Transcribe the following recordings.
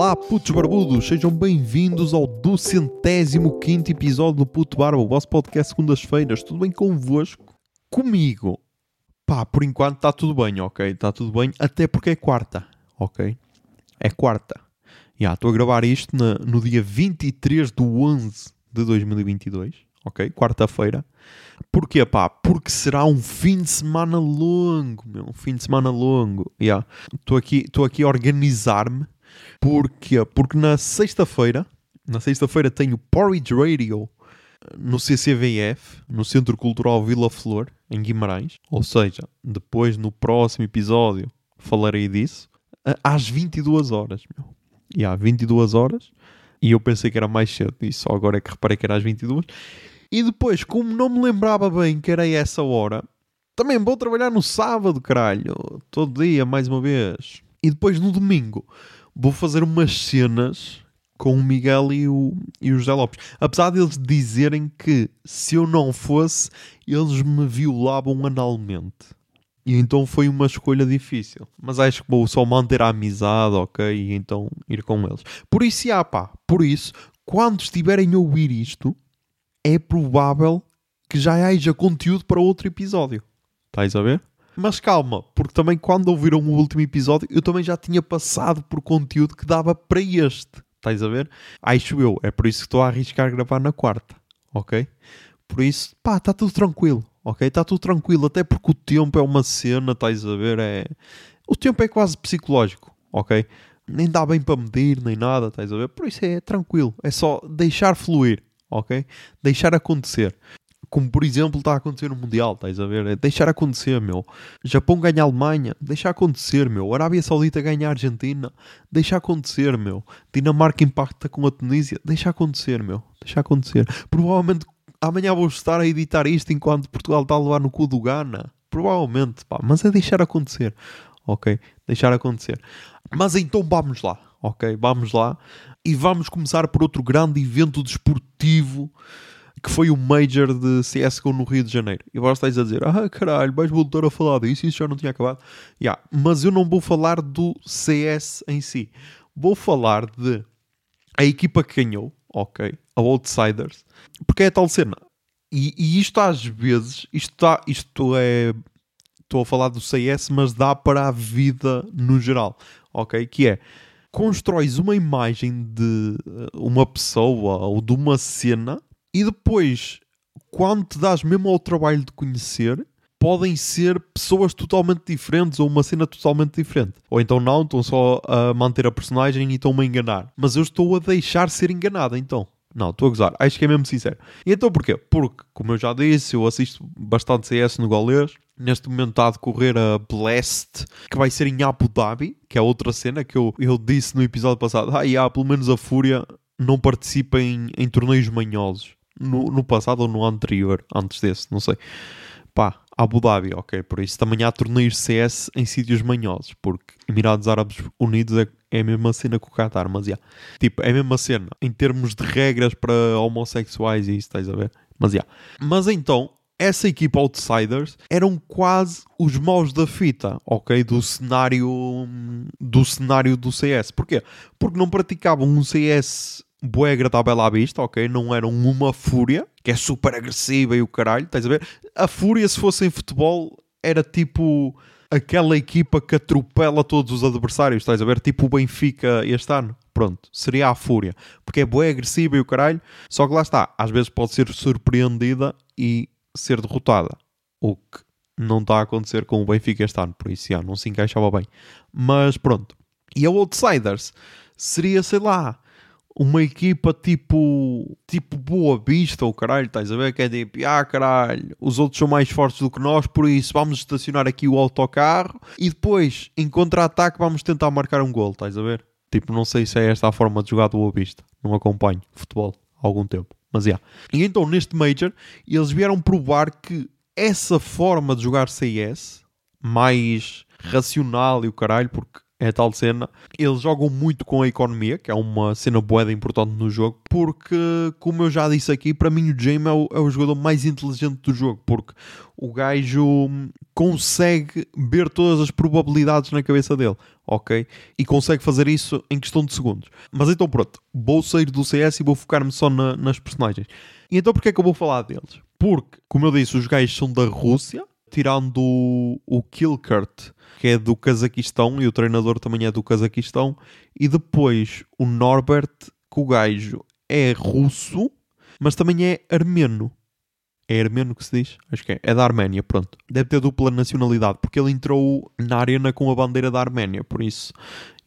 Olá, putos barbudos, sejam bem-vindos ao duzentésimo quinto episódio do Puto Barba, o vosso podcast segundas-feiras. Tudo bem convosco? Comigo? Pá, por enquanto está tudo bem, ok? Está tudo bem, até porque é quarta, ok? É quarta. Já, estou a gravar isto na- no dia 23 de 11 de 2022, ok? Quarta-feira. Porquê, pá? Porque será um fim de semana longo, meu. Um fim de semana longo. Já. Estou aqui, aqui a organizar-me. Porquê? Porque na sexta-feira, na sexta-feira tenho Porridge Radio no CCVF, no Centro Cultural Vila Flor, em Guimarães. Ou seja, depois no próximo episódio falarei disso. Às 22 horas, meu. E há 22 horas. E eu pensei que era mais cedo. E só agora é que reparei que era às 22. E depois, como não me lembrava bem que era essa hora, também vou trabalhar no sábado, caralho. Todo dia, mais uma vez. E depois no domingo vou fazer umas cenas com o Miguel e o, e o José Lopes. Apesar deles dizerem que se eu não fosse, eles me violavam analmente. E então foi uma escolha difícil. Mas acho que vou só manter a amizade, ok? E então ir com eles. Por isso, já pá. Por isso, quando estiverem a ouvir isto, é provável que já haja conteúdo para outro episódio. Estás a ver? Mas calma, porque também quando ouviram o último episódio, eu também já tinha passado por conteúdo que dava para este. Estás a ver? Acho eu. É por isso que estou a arriscar gravar na quarta. Ok? Por isso, pá, está tudo tranquilo. Ok? Está tudo tranquilo. Até porque o tempo é uma cena, estás a ver? É... O tempo é quase psicológico. Ok? Nem dá bem para medir, nem nada, estás a ver? Por isso é tranquilo. É só deixar fluir. Ok? Deixar acontecer. Como por exemplo está a acontecer no Mundial, estás a ver? É deixar acontecer, meu. Japão ganha a Alemanha, deixa acontecer, meu. Arábia Saudita ganha a Argentina, deixa acontecer, meu. Dinamarca impacta com a Tunísia, deixa acontecer, meu. Deixa acontecer. Provavelmente amanhã vou estar a editar isto enquanto Portugal está a levar no cu do Ghana. Provavelmente, pá. Mas é deixar acontecer, ok? Deixar acontecer. Mas então vamos lá, ok? Vamos lá. E vamos começar por outro grande evento desportivo que foi o Major de CSGO no Rio de Janeiro. E agora estás a dizer, ah caralho, vais voltar a falar disso, isso já não tinha acabado. Yeah, mas eu não vou falar do CS em si. Vou falar de a equipa que ganhou, ok, a Outsiders, porque é a tal cena. E, e isto às vezes, isto, tá, isto é. Estou a falar do CS, mas dá para a vida no geral, ok? Que é constróis uma imagem de eh, uma pessoa ou de uma cena e depois, quando te dás mesmo ao trabalho de conhecer, podem ser pessoas totalmente diferentes ou uma cena totalmente diferente. Ou então não, estão só a manter a personagem e estão-me a enganar. Mas eu estou a deixar ser enganado, então. Não, estou a gozar. Acho que é mesmo sincero. E então porquê? Porque, como eu já disse, eu assisto bastante CS no Galês. Neste momento está a decorrer a Blast, que vai ser em Abu Dhabi, que é outra cena que eu, eu disse no episódio passado. Ah, e há, pelo menos a Fúria não participa em, em torneios manhosos. No, no passado ou no anterior, antes desse, não sei. Pá, Abu Dhabi, ok. Por isso também há torneios CS em sítios manhosos, porque Emirados Árabes Unidos é, é a mesma cena que o Qatar, mas já. Tipo, é a mesma cena em termos de regras para homossexuais e isso, estás a ver? Mas já. Mas então, essa equipa Outsiders eram quase os maus da fita, ok? Do cenário do cenário do CS. Porquê? Porque não praticavam um CS bué agradável à vista, ok? Não eram uma fúria, que é super agressiva e o caralho, estás a ver? A fúria, se fosse em futebol, era tipo aquela equipa que atropela todos os adversários, estás a ver? Tipo o Benfica este ano. Pronto, seria a fúria. Porque é bué agressiva e o caralho. Só que lá está, às vezes pode ser surpreendida e ser derrotada. O que não está a acontecer com o Benfica este ano, por isso já não se encaixava bem. Mas pronto. E a Outsiders seria, sei lá, uma equipa tipo tipo Boa Vista ou caralho, estás a ver? Que é tipo, ah caralho, os outros são mais fortes do que nós, por isso vamos estacionar aqui o autocarro e depois, em contra-ataque, vamos tentar marcar um gol, estás a ver? Tipo, não sei se é esta a forma de jogar do Boa Vista, não acompanho futebol há algum tempo, mas é. Yeah. E então neste Major, eles vieram provar que essa forma de jogar CS, mais racional e o caralho, porque É a tal cena. Eles jogam muito com a economia, que é uma cena boeda importante no jogo, porque, como eu já disse aqui, para mim o James é o, é o jogador mais inteligente do jogo, porque o gajo consegue ver todas as probabilidades na cabeça dele, ok? E consegue fazer isso em questão de segundos. Mas então pronto, vou sair do CS e vou focar-me só na, nas personagens. E então porquê é que eu vou falar deles? Porque, como eu disse, os gajos são da Rússia, tirando o, o Kilkert, que é do Cazaquistão, e o treinador também é do Cazaquistão, e depois o Norbert, que o gajo é russo, mas também é armeno. É armeno que se diz? Acho que é. É da Arménia, pronto. Deve ter dupla nacionalidade, porque ele entrou na arena com a bandeira da Arménia, por isso.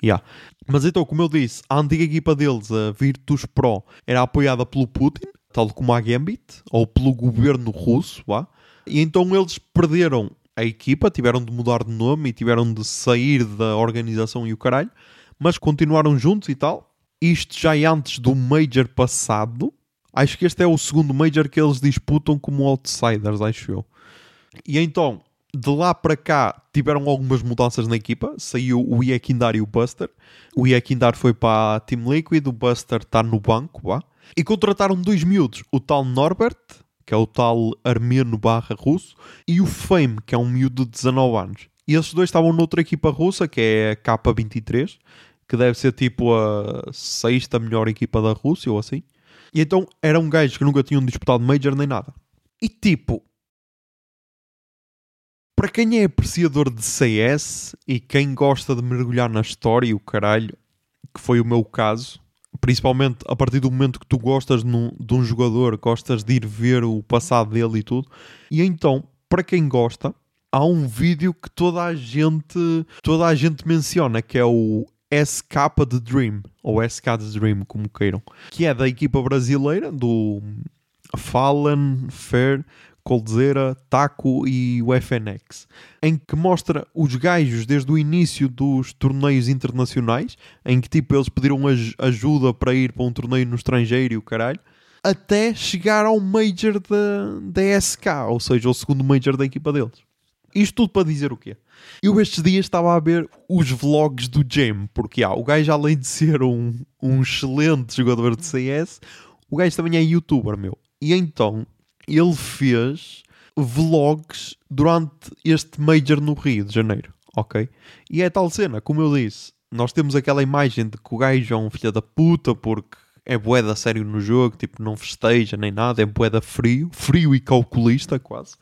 Yeah. Mas então, como eu disse, a antiga equipa deles, a Virtus Pro, era apoiada pelo Putin, tal como a Gambit, ou pelo governo russo, vá. E então eles perderam a equipa, tiveram de mudar de nome e tiveram de sair da organização e o caralho, mas continuaram juntos e tal. Isto já é antes do Major passado. Acho que este é o segundo Major que eles disputam como outsiders, acho eu. E então, de lá para cá, tiveram algumas mudanças na equipa. Saiu o Iekindar e o Buster. O Iekindar foi para a Team Liquid, o Buster está no banco, vá. E contrataram dois miúdos, o tal Norbert, que é o tal armeno barra russo, e o Fame, que é um miúdo de 19 anos. E esses dois estavam noutra equipa russa, que é a K23, que deve ser tipo a sexta melhor equipa da Rússia ou assim. E então eram gajos que nunca tinham disputado Major nem nada. E tipo, para quem é apreciador de CS e quem gosta de mergulhar na história e o caralho, que foi o meu caso, principalmente a partir do momento que tu gostas num, de um jogador, gostas de ir ver o passado dele e tudo. E então, para quem gosta, há um vídeo que toda a gente, toda a gente menciona, que é o SK The Dream, ou SK The Dream, como queiram, que é da equipa brasileira, do Fallen, Fair, Coldzera, Taco e o FNX, em que mostra os gajos desde o início dos torneios internacionais, em que tipo eles pediram ajuda para ir para um torneio no estrangeiro e o caralho, até chegar ao Major da, da SK, ou seja, o segundo Major da equipa deles. Isto tudo para dizer o quê? Eu estes dias estava a ver os vlogs do Jam, porque ah, o gajo, além de ser um, um excelente jogador de CS, o gajo também é youtuber, meu. E então ele fez vlogs durante este Major no Rio de Janeiro, ok? E é tal cena, como eu disse, nós temos aquela imagem de que o gajo é um filho da puta porque é boeda sério no jogo, tipo, não festeja nem nada, é boeda frio, frio e calculista quase.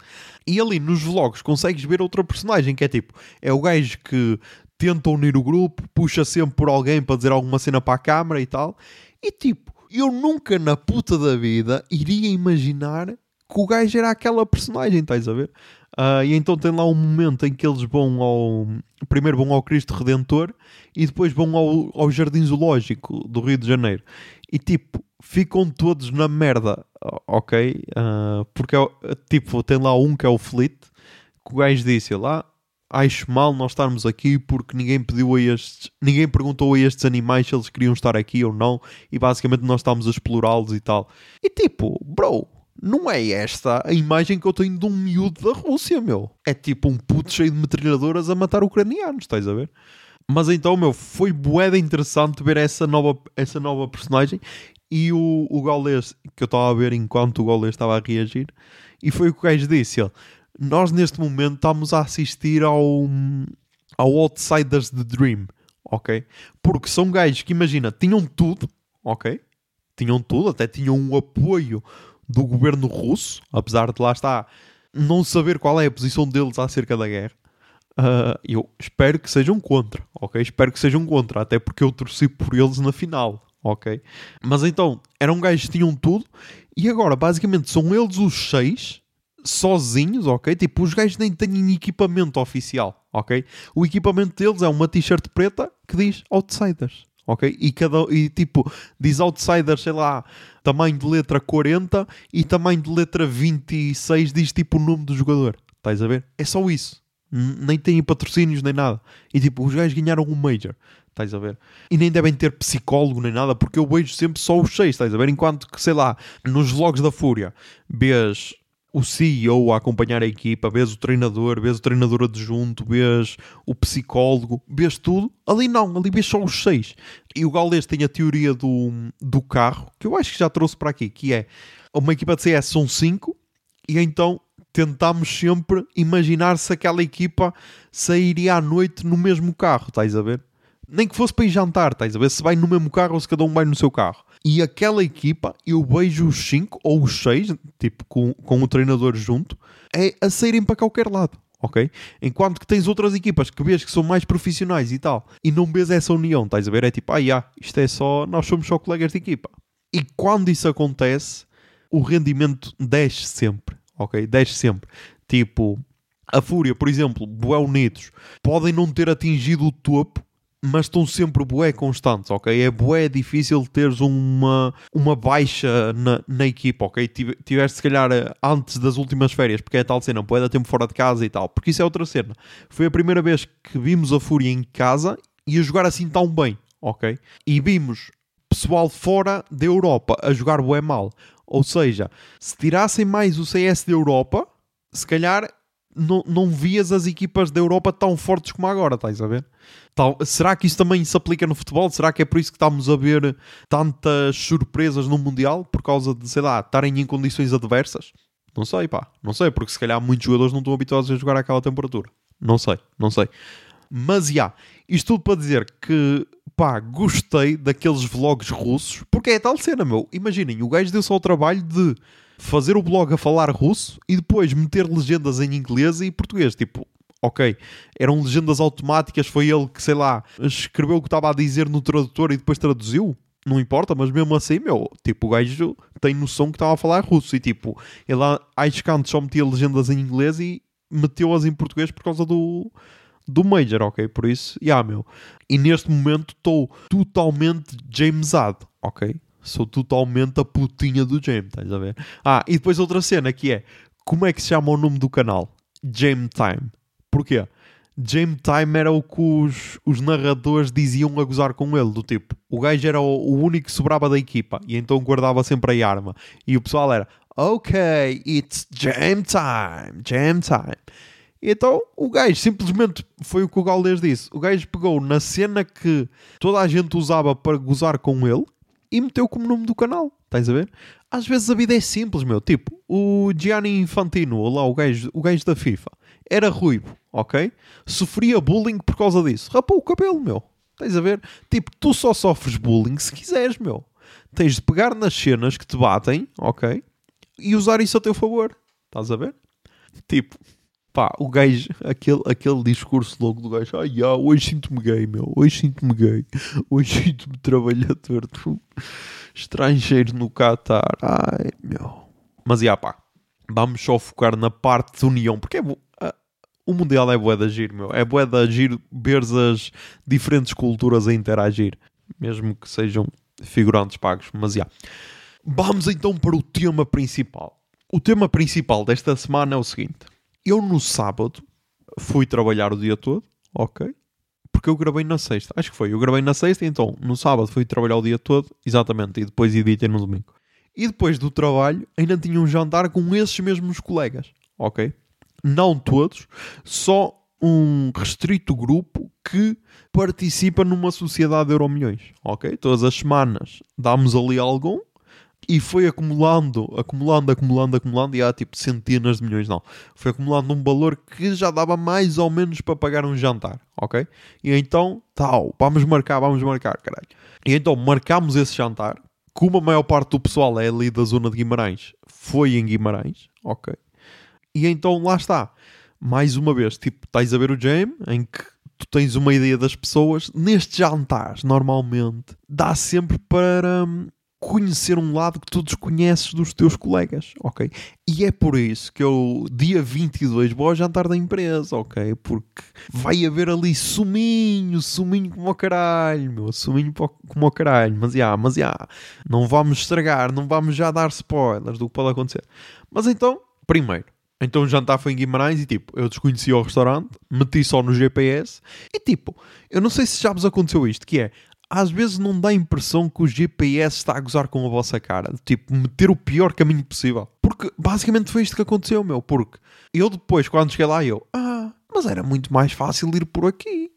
E ali nos vlogs consegues ver outra personagem que é tipo, é o gajo que tenta unir o grupo, puxa sempre por alguém para dizer alguma cena para a câmara e tal. E tipo, eu nunca na puta da vida iria imaginar que o gajo era aquela personagem, estás a ver? Uh, e então tem lá um momento em que eles vão ao. Primeiro vão ao Cristo Redentor e depois vão ao, ao Jardim Zoológico do Rio de Janeiro. E tipo, ficam todos na merda, ok? Uh, porque é tipo, tem lá um que é o Fleet, que o gajo disse lá. Acho mal nós estarmos aqui porque ninguém pediu a estes, ninguém perguntou a estes animais se eles queriam estar aqui ou não, e basicamente nós estamos a explorá-los e tal. E tipo, bro, não é esta a imagem que eu tenho de um miúdo da Rússia, meu. É tipo um puto cheio de metralhadoras a matar ucranianos, estás a ver? Mas então, meu, foi boeda interessante ver essa nova, essa nova personagem e o, o gaulês que eu estava a ver enquanto o gaulês estava a reagir. E foi o que o gajo disse: ele, Nós neste momento estamos a assistir ao, ao Outsiders The Dream, ok? Porque são gajos que, imagina, tinham tudo, ok? Tinham tudo, até tinham um apoio do governo russo, apesar de lá estar não saber qual é a posição deles acerca da guerra. Uh, eu espero que sejam contra, ok? Espero que sejam contra, até porque eu torci por eles na final, ok? Mas então, eram gajos que tinham tudo e agora basicamente são eles os seis sozinhos, ok? Tipo, os gajos nem têm equipamento oficial, ok? O equipamento deles é uma t-shirt preta que diz Outsiders, ok? E, cada, e tipo, diz Outsiders, sei lá, tamanho de letra 40 e tamanho de letra 26 diz tipo o nome do jogador. Estás a ver? É só isso. Nem têm patrocínios nem nada. E tipo, os gajos ganharam um Major. Estás a ver? E nem devem ter psicólogo nem nada, porque eu vejo sempre só os seis, estás a ver? Enquanto que, sei lá, nos vlogs da Fúria, vês o CEO a acompanhar a equipa, vês o treinador, vês o treinador adjunto, vês o psicólogo, vês tudo. Ali não, ali vês só os seis. E o Gaules tem a teoria do, do carro, que eu acho que já trouxe para aqui, que é uma equipa de CS são cinco, e então tentámos sempre imaginar se aquela equipa sairia à noite no mesmo carro, estás a ver? Nem que fosse para ir jantar, estás a ver? Se vai no mesmo carro ou se cada um vai no seu carro. E aquela equipa, eu vejo os 5 ou os 6, tipo, com, com o treinador junto, é a saírem para qualquer lado, ok? Enquanto que tens outras equipas que vês que são mais profissionais e tal, e não vês essa união, estás a ver? É tipo, ah, yeah, isto é só, nós somos só colegas de equipa. E quando isso acontece, o rendimento desce sempre, ok? Desce sempre. Tipo, a Fúria, por exemplo, Bué Unidos, podem não ter atingido o topo, mas estão sempre bué constantes, ok? É bué difícil teres uma, uma baixa na, na equipa, ok? Tiveste se calhar antes das últimas férias, porque é tal cena, bué dar tempo fora de casa e tal, porque isso é outra cena. Foi a primeira vez que vimos a Fúria em casa e a jogar assim tão bem, ok? E vimos pessoal fora da Europa a jogar bué mal. Ou seja, se tirassem mais o CS da Europa, se calhar não, não vias as equipas da Europa tão fortes como agora, estás a ver? Tal, será que isso também se aplica no futebol? Será que é por isso que estamos a ver tantas surpresas no Mundial? Por causa de, sei lá, estarem em condições adversas? Não sei, pá. Não sei, porque se calhar muitos jogadores não estão habituados a jogar àquela temperatura. Não sei, não sei. Mas, já, yeah, isto tudo para dizer que, pá, gostei daqueles vlogs russos, porque é tal cena, meu. Imaginem, o gajo deu só o trabalho de fazer o blog a falar russo e depois meter legendas em inglês e português. Tipo, ok, eram legendas automáticas, foi ele que, sei lá, escreveu o que estava a dizer no tradutor e depois traduziu. Não importa, mas mesmo assim, meu, tipo, o gajo tem noção que estava a falar russo e tipo, ele às cantos só metia legendas em inglês e meteu-as em português por causa do, do Major, ok? Por isso, já, yeah, meu. E neste momento estou totalmente Jamesado, ok? Sou totalmente a putinha do James, estás a ver? Ah, e depois outra cena que é, como é que se chama o nome do canal? James Time. Porquê? James Time era o que os, os narradores diziam a gozar com ele, do tipo, o gajo era o, o único que sobrava da equipa e então guardava sempre a arma. E o pessoal era, ok, it's Jam Time, Jam Time. E então o gajo simplesmente foi o que o Galdês disse. O gajo pegou na cena que toda a gente usava para gozar com ele e meteu como nome do canal. Estás a ver? Às vezes a vida é simples, meu. Tipo, o Gianni Infantino, lá o gajo, o gajo da FIFA, era ruivo, ok? Sofria bullying por causa disso. Rapou o cabelo, meu. Estás a ver? Tipo, tu só sofres bullying se quiseres, meu. Tens de pegar nas cenas que te batem, ok? E usar isso a teu favor. Estás a ver? Tipo, pá, o gajo, aquele, aquele discurso logo do gajo, ai, ah, hoje sinto-me gay, meu, hoje sinto-me gay, hoje sinto-me trabalhador, estrangeiro no Qatar, ai, meu. Mas, já, pá, vamos só focar na parte de união, porque é, o Mundial é bué de agir, meu, é bué de agir ver as diferentes culturas a interagir, mesmo que sejam figurantes pagos, mas, já. Vamos então para o tema principal. O tema principal desta semana é o seguinte eu no sábado fui trabalhar o dia todo, ok? Porque eu gravei na sexta. Acho que foi. Eu gravei na sexta, então no sábado fui trabalhar o dia todo, exatamente, e depois editei no domingo. E depois do trabalho ainda tinha um jantar com esses mesmos colegas, ok? Não todos, só um restrito grupo que participa numa sociedade de Euromilhões, ok? Todas as semanas damos ali algum e foi acumulando, acumulando, acumulando, acumulando, e há tipo centenas de milhões, não. Foi acumulando um valor que já dava mais ou menos para pagar um jantar, ok? E então, tal, vamos marcar, vamos marcar, caralho. E então marcámos esse jantar, como a maior parte do pessoal é ali da zona de Guimarães, foi em Guimarães, ok? E então lá está, mais uma vez, tipo, estás a ver o Jam, em que tu tens uma ideia das pessoas, nestes jantares, normalmente, dá sempre para hum, conhecer um lado que tu desconheces dos teus colegas, ok? E é por isso que eu, dia 22, vou ao jantar da empresa, ok? Porque vai haver ali suminho, suminho como o caralho, meu, suminho como o caralho, mas já, mas já, não vamos estragar, não vamos já dar spoilers do que pode acontecer. Mas então, primeiro, então o jantar foi em Guimarães e tipo, eu desconhecia o restaurante, meti só no GPS e tipo, eu não sei se já vos aconteceu isto, que é, às vezes não dá a impressão que o GPS está a gozar com a vossa cara. Tipo, meter o pior caminho possível. Porque basicamente foi isto que aconteceu, meu. Porque eu depois, quando cheguei lá, eu... Ah, mas era muito mais fácil ir por aqui.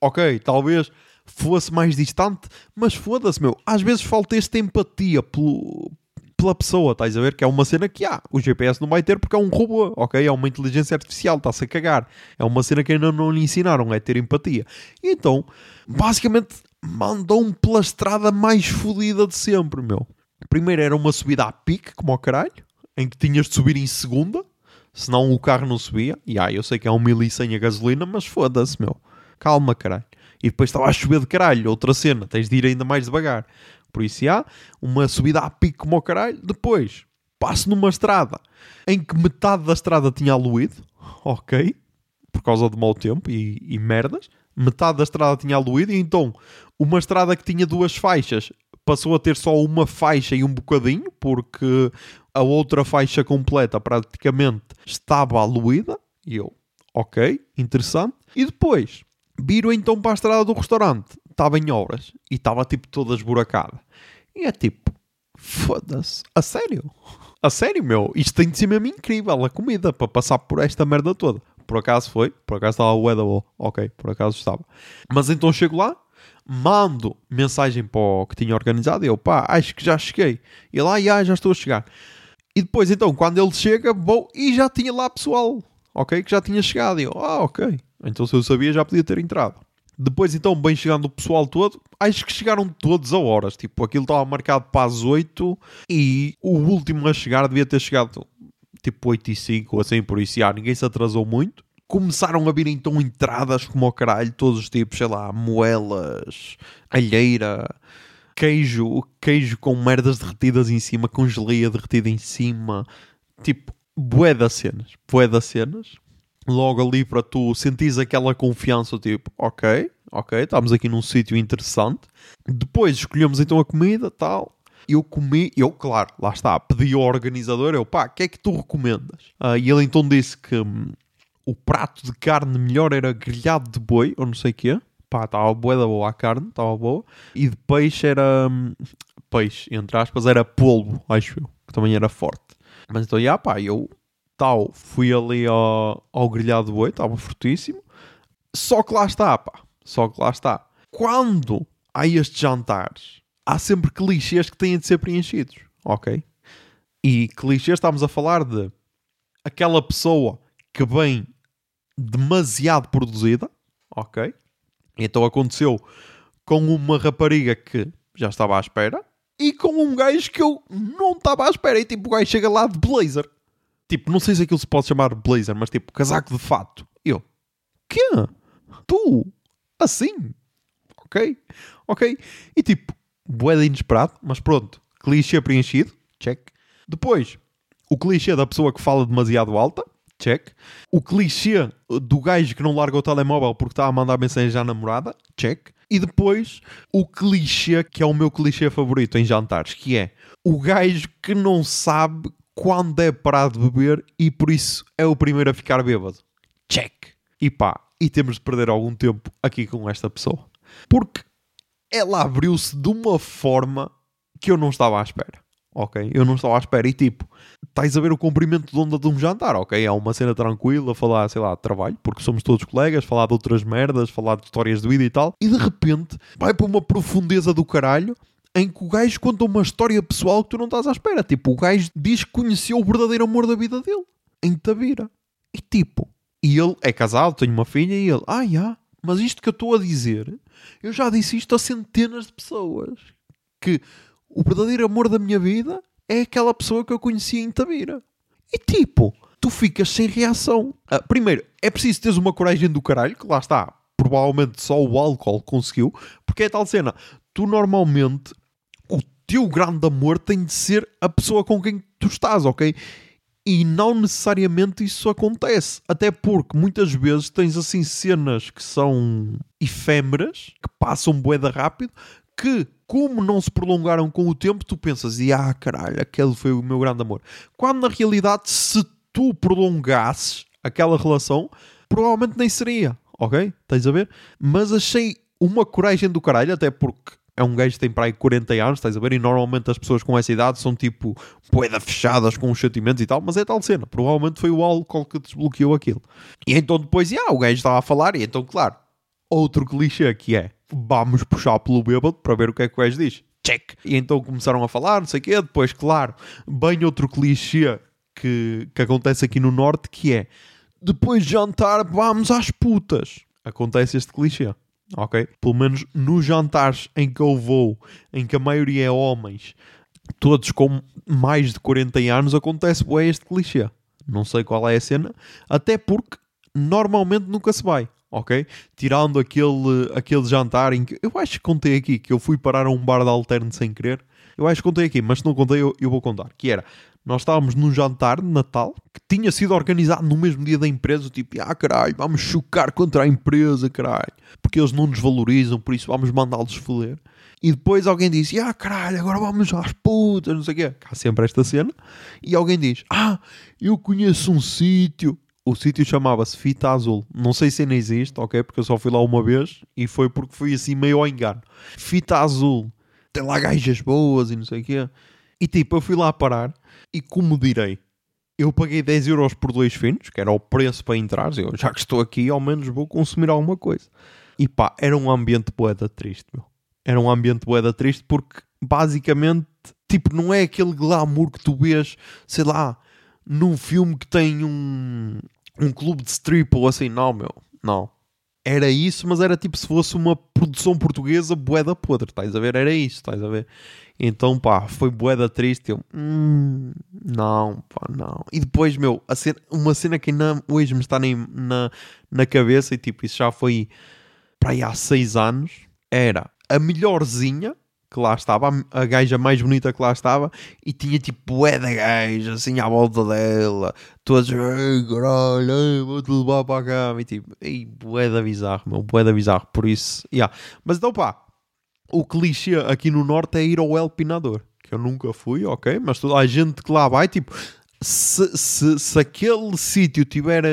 Ok, talvez fosse mais distante, mas foda-se, meu. Às vezes falta esta empatia pelo, pela pessoa, estás a ver? Que é uma cena que há. O GPS não vai ter porque é um robô, ok? É uma inteligência artificial, está-se a cagar. É uma cena que ainda não lhe ensinaram, é ter empatia. E então, basicamente, mandou-me pela estrada mais fodida de sempre, meu. Primeiro era uma subida a pique, como ao caralho, em que tinhas de subir em segunda, senão o carro não subia. E ah, eu sei que é um 1100 a gasolina, mas foda-se, meu. Calma, caralho. E depois estava a chover de caralho, outra cena, tens de ir ainda mais devagar. Por isso há uma subida a pico como ao caralho. Depois passo numa estrada em que metade da estrada tinha aluído, ok, por causa do mau tempo e, e merdas. Metade da estrada tinha aluído, e então uma estrada que tinha duas faixas passou a ter só uma faixa e um bocadinho, porque a outra faixa completa praticamente estava aluída. E eu, ok, interessante. E depois Viro então para a estrada do restaurante. Estava em obras e estava tipo toda esburacada. E é tipo, foda-se, a sério? A sério, meu? Isto tem de ser mesmo incrível a comida para passar por esta merda toda. Por acaso foi, por acaso estava o edible. Ok, por acaso estava. Mas então chego lá, mando mensagem para o que tinha organizado e eu, pá, acho que já cheguei. E lá, ah, já estou a chegar. E depois, então, quando ele chega, vou e já tinha lá pessoal, ok? Que já tinha chegado. E eu, ah, ok. Então se eu sabia já podia ter entrado. Depois então, bem chegando o pessoal todo, acho que chegaram todos a horas. Tipo, aquilo estava marcado para as 8 e o último a chegar devia ter chegado tipo 8 e 5 ou assim, por isso ninguém se atrasou muito. Começaram a vir então entradas como ao caralho, todos os tipos, sei lá, moelas, alheira, queijo, queijo com merdas derretidas em cima, com geleia derretida em cima, tipo, bué das cenas, bué das cenas logo ali para tu sentires aquela confiança, tipo, ok, ok, estamos aqui num sítio interessante. Depois escolhemos então a comida, tal. Eu comi, eu, claro, lá está, pedi ao organizador, eu, pá, o que é que tu recomendas? Uh, e ele então disse que hum, o prato de carne melhor era grelhado de boi, ou não sei o quê. Pá, estava boa da boa a carne, estava boa. E de peixe era, hum, peixe, entre aspas, era polvo, acho eu, que também era forte. Mas então, já, pá, eu tal, fui ali ao, ao grelhado boi, estava fortíssimo. Só que lá está, pá. Só que lá está. Quando há estes jantares, há sempre clichês que têm de ser preenchidos, ok? E clichês estamos a falar de aquela pessoa que vem demasiado produzida, ok? Então aconteceu com uma rapariga que já estava à espera e com um gajo que eu não estava à espera. E tipo, o gajo chega lá de blazer. Tipo, não sei se aquilo se pode chamar blazer, mas tipo, casaco de fato. Eu, quê? Tu? Assim? Ok? Ok? E tipo, boeda inesperado, mas pronto. Clichê preenchido, check. Depois, o clichê da pessoa que fala demasiado alta, check. O clichê do gajo que não larga o telemóvel porque está a mandar mensagem à namorada, check. E depois, o clichê que é o meu clichê favorito em jantares, que é o gajo que não sabe quando é parar de beber e por isso é o primeiro a ficar bêbado. Check. E pá, e temos de perder algum tempo aqui com esta pessoa. Porque ela abriu-se de uma forma que eu não estava à espera. Ok? Eu não estava à espera. E tipo, estás a ver o cumprimento de onda de um jantar, ok? É uma cena tranquila, falar, sei lá, de trabalho, porque somos todos colegas, falar de outras merdas, falar de histórias de vida e tal. E de repente vai para uma profundeza do caralho em que o gajo conta uma história pessoal que tu não estás à espera. Tipo, o gajo diz que conheceu o verdadeiro amor da vida dele, em Tabira. E tipo, e ele é casado, tem uma filha, e ele, ah, já, mas isto que eu estou a dizer, eu já disse isto a centenas de pessoas. Que o verdadeiro amor da minha vida é aquela pessoa que eu conheci em Tabira. E tipo, tu ficas sem reação. Ah, primeiro, é preciso teres uma coragem do caralho, que lá está, provavelmente só o álcool conseguiu, porque é tal cena. Tu normalmente teu grande amor tem de ser a pessoa com quem tu estás, ok? E não necessariamente isso acontece. Até porque muitas vezes tens assim cenas que são efêmeras, que passam boeda rápido, que como não se prolongaram com o tempo, tu pensas, e ah caralho, aquele foi o meu grande amor. Quando na realidade, se tu prolongasses aquela relação, provavelmente nem seria, ok? Tens a ver? Mas achei uma coragem do caralho, até porque é um gajo que tem para aí 40 anos, estás a ver? E normalmente as pessoas com essa idade são tipo poeda fechadas com os sentimentos e tal, mas é tal cena. Provavelmente foi o álcool que desbloqueou aquilo. E então depois, yeah, o gajo estava a falar, e então, claro, outro clichê que é vamos puxar pelo bêbado para ver o que é que o gajo diz. Check. E então começaram a falar, não sei o quê. Depois, claro, bem outro clichê que, que acontece aqui no Norte, que é depois de jantar vamos às putas. Acontece este clichê ok? Pelo menos nos jantares em que eu vou, em que a maioria é homens, todos com mais de 40 anos, acontece bem este clichê. Não sei qual é a cena, até porque normalmente nunca se vai, ok? Tirando aquele, aquele jantar em que eu acho que contei aqui que eu fui parar a um bar de alterno sem querer. Eu acho que contei aqui, mas se não contei, eu, eu vou contar. Que era nós estávamos num jantar de Natal que tinha sido organizado no mesmo dia da empresa, tipo, ah caralho, vamos chocar contra a empresa, caralho, porque eles não nos valorizam, por isso vamos mandá-los foder. E depois alguém disse, ah caralho, agora vamos às putas, não sei o quê. Há sempre esta cena. E alguém diz, ah, eu conheço um sítio. O sítio chamava-se Fita Azul. Não sei se ainda existe, ok? Porque eu só fui lá uma vez e foi porque fui assim meio ao engano. Fita Azul. Tem lá gajas boas e não sei o quê. E tipo, eu fui lá parar e como direi, eu paguei 10 euros por dois finos, que era o preço para entrar. Eu, já que estou aqui, ao menos vou consumir alguma coisa. E pá, era um ambiente boeda triste, meu. Era um ambiente boeda triste porque, basicamente, tipo, não é aquele glamour que tu vês, sei lá, num filme que tem um, um clube de strip ou assim. Não, meu. Não. Era isso, mas era tipo se fosse uma produção portuguesa boeda podre, estás a ver? Era isso, estás a ver? Então, pá, foi boeda triste. Eu, hum, não, pá, não. E depois, meu, cena, uma cena que ainda hoje me está na, na, na cabeça, e tipo, isso já foi para aí há seis anos, era a melhorzinha que lá estava, a, gaja mais bonita que lá estava, e tinha tipo bué da gaja assim à volta dela, todas, ei caralho, vou-te levar para cama, e tipo, ei, bué da bizarro, meu, bué da bizarro, por isso, yeah. Mas então pá, o clichê aqui no norte é ir ao El Pinador, que eu nunca fui, ok, mas toda a gente que lá vai, tipo, se, se, se aquele sítio tiver,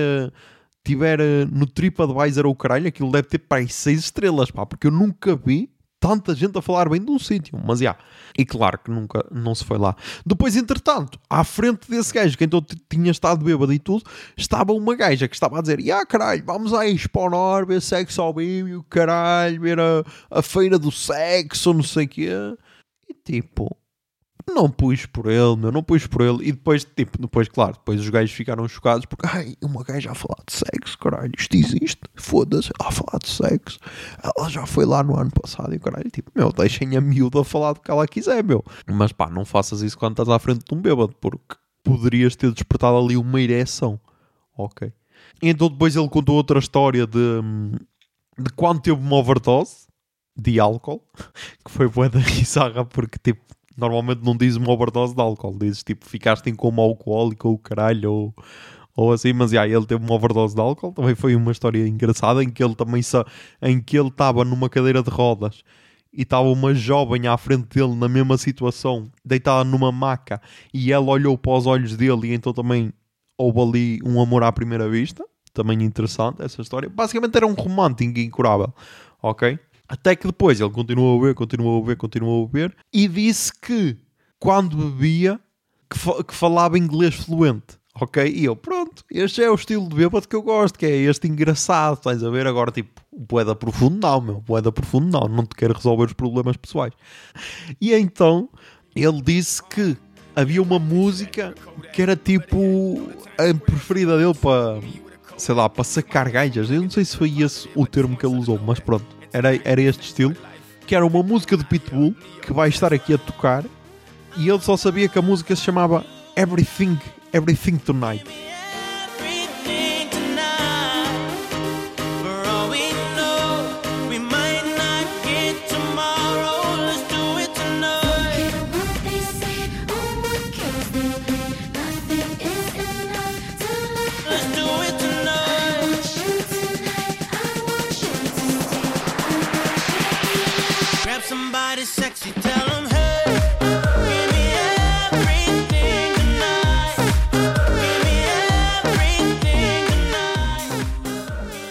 tiver no TripAdvisor ou caralho, aquilo deve ter para aí 6 estrelas, pá, porque eu nunca vi tanta gente a falar bem de um sítio, mas já. Yeah. E claro que nunca, não se foi lá. Depois, entretanto, à frente desse gajo, que então tinha estado bêbado e tudo, estava uma gaja que estava a dizer: Ah, caralho, vamos à Expo ver sexo ao vivo, caralho, ver a, a feira do sexo, não sei o quê. E tipo, não pus por ele, meu, não pus por ele. E depois, tipo, depois, claro, depois os gajos ficaram chocados porque, ai, uma gaja a falar de sexo, caralho, isto existe, foda-se, a falar de sexo. Ela já foi lá no ano passado e caralho, tipo, meu, deixem a miúda falar do que ela quiser, meu. Mas pá, não faças isso quando estás à frente de um bêbado, porque poderias ter despertado ali uma ereção, ok? Então depois ele contou outra história de, de quando teve uma overdose de álcool, que foi boa da risada porque, tipo, normalmente não dizes uma overdose de álcool, dizes tipo ficaste em coma alcoólico ou caralho ou, ou assim, mas yeah, ele teve uma overdose de álcool, também foi uma história engraçada em que ele também em que ele estava numa cadeira de rodas e estava uma jovem à frente dele na mesma situação, deitada numa maca, e ela olhou para os olhos dele e então também houve ali um amor à primeira vista, também interessante essa história. Basicamente era um romântico incurável, ok? Até que depois ele continuou a beber, continuou a beber, continuou a beber e disse que quando bebia que, fa que falava inglês fluente. Ok? E eu, pronto, este é o estilo de bêbado que eu gosto, que é este engraçado, estás a ver? Agora, tipo, boeda profundo não, meu, boeda profundo não, não te quero resolver os problemas pessoais. E então, ele disse que havia uma música que era tipo a preferida dele para, sei lá, para sacar gajas. Eu não sei se foi esse o termo que ele usou, mas pronto era, era este estilo, que era uma música de Pitbull que vai estar aqui a tocar e ele só sabia que a música se chamava Everything, Everything Tonight.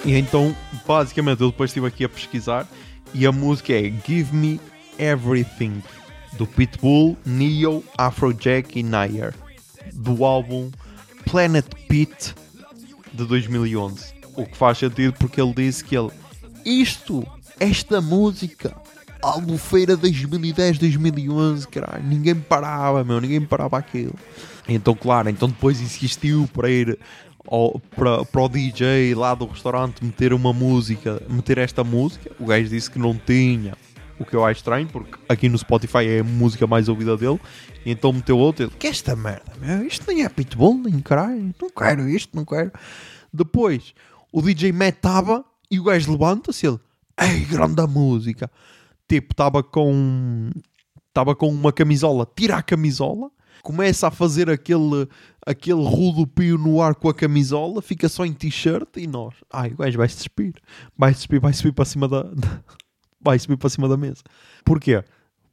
E então, basicamente, eu depois estive aqui a pesquisar E a música é Give Me Everything, do Pitbull, Neo, Afrojack e Nair, do álbum Planet Pit de 2011. O que faz sentido porque ele disse que ele. Isto, esta música, Albufeira 2010-2011, caralho, ninguém parava, meu, ninguém parava aquilo. Então, claro, então depois insistiu para ir ao, para, para o DJ lá do restaurante meter uma música, meter esta música. O gajo disse que não tinha, o que eu acho estranho, porque aqui no Spotify é a música mais ouvida dele. E então meteu outra. Ele, que esta merda, meu? Isto nem é pitbull, nem caralho, não quero isto, não quero. Depois, o DJ metava e o gajo levanta-se ele, ei, grande música. Tipo, estava com estava com uma camisola, tira a camisola, começa a fazer aquele, aquele rodopio no ar com a camisola, fica só em t-shirt e nós, ai, o gajo vai-se despir, vai-se despir, vai subir para cima da, vai subir para cima da mesa. Porquê?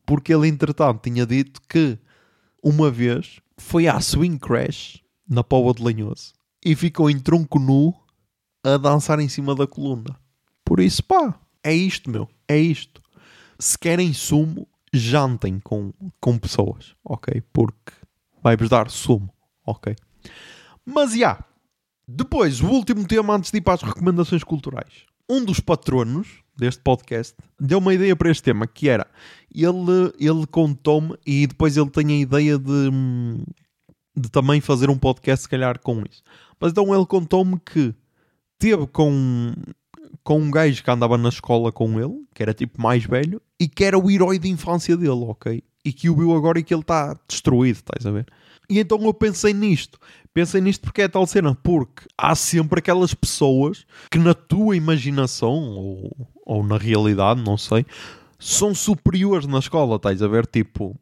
Porque ele, entretanto, tinha dito que uma vez foi à Swing Crash na Póvoa de Lanhoso e ficou em tronco nu a dançar em cima da coluna. Por isso, pá, é isto, meu, é isto. Se querem sumo, jantem com, com pessoas, ok? Porque vai-vos dar sumo, ok? Mas, já, yeah, depois, o último tema antes de ir para as recomendações culturais. Um dos patronos deste podcast deu uma ideia para este tema, que era, ele, ele contou-me e depois ele tem a ideia de, de também fazer um podcast, se calhar, com isso. Mas então ele contou-me que teve com, com um gajo que andava na escola com ele, que era tipo mais velho, e que era o herói de infância dele, ok? E que o viu agora e que ele está destruído, estás a ver? E então eu pensei nisto. Pensei nisto porque é tal cena, porque há sempre aquelas pessoas que na tua imaginação, ou, ou na realidade, não sei, são superiores na escola, estás a ver? Tipo,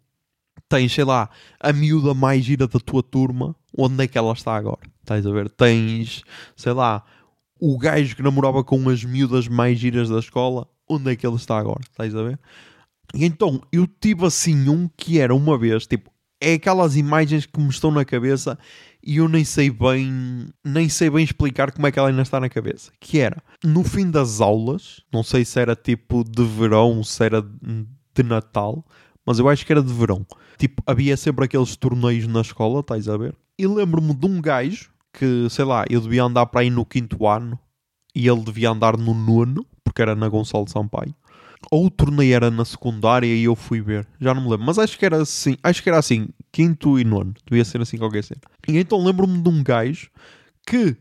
tens, sei lá, a miúda mais gira da tua turma, onde é que ela está agora? Estás a ver? Tens, sei lá, o gajo que namorava com as miúdas mais giras da escola, onde é que ele está agora? Estás a ver? E então eu tive assim um que era uma vez, tipo, é aquelas imagens que me estão na cabeça e eu nem sei bem, nem sei bem explicar como é que ela ainda está na cabeça. Que era, no fim das aulas, não sei se era tipo de verão, se era de Natal, mas eu acho que era de verão. Tipo, havia sempre aqueles torneios na escola, estás a ver? E lembro-me de um gajo que, sei lá, eu devia andar para aí no quinto ano e ele devia andar no nono, porque era na Gonçalo Sampaio ou o torneio era na secundária e eu fui ver, já não me lembro, mas acho que era assim, acho que era assim, quinto e nono, devia ser assim qualquer cena. E então lembro-me de um gajo que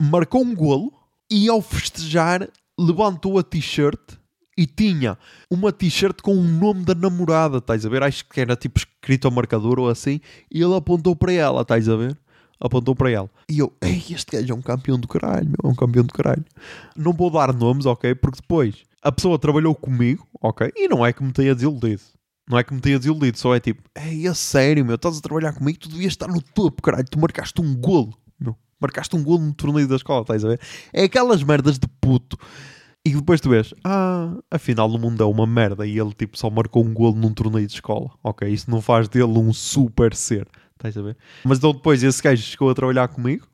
marcou um golo e ao festejar levantou a t-shirt e tinha uma t-shirt com o nome da namorada, estás a ver? Acho que era tipo escrito ao marcador ou assim, e ele apontou para ela, estás a ver? Apontou para ela. E eu, ei, este gajo é um campeão do caralho, meu, é um campeão do caralho. Não vou dar nomes, ok? Porque depois a pessoa trabalhou comigo, ok? E não é que me tenha desiludido. Não é que me tenha desiludido, só é tipo, ei, a sério, meu, estás a trabalhar comigo, tu devias estar no topo, caralho, tu marcaste um golo, meu, marcaste um golo no torneio da escola, estás a ver? É aquelas merdas de puto. E depois tu vês, ah, afinal o mundo é uma merda e ele tipo só marcou um golo num torneio de escola. Ok, isso não faz dele um super ser, estás a ver? Mas então depois esse gajo chegou a trabalhar comigo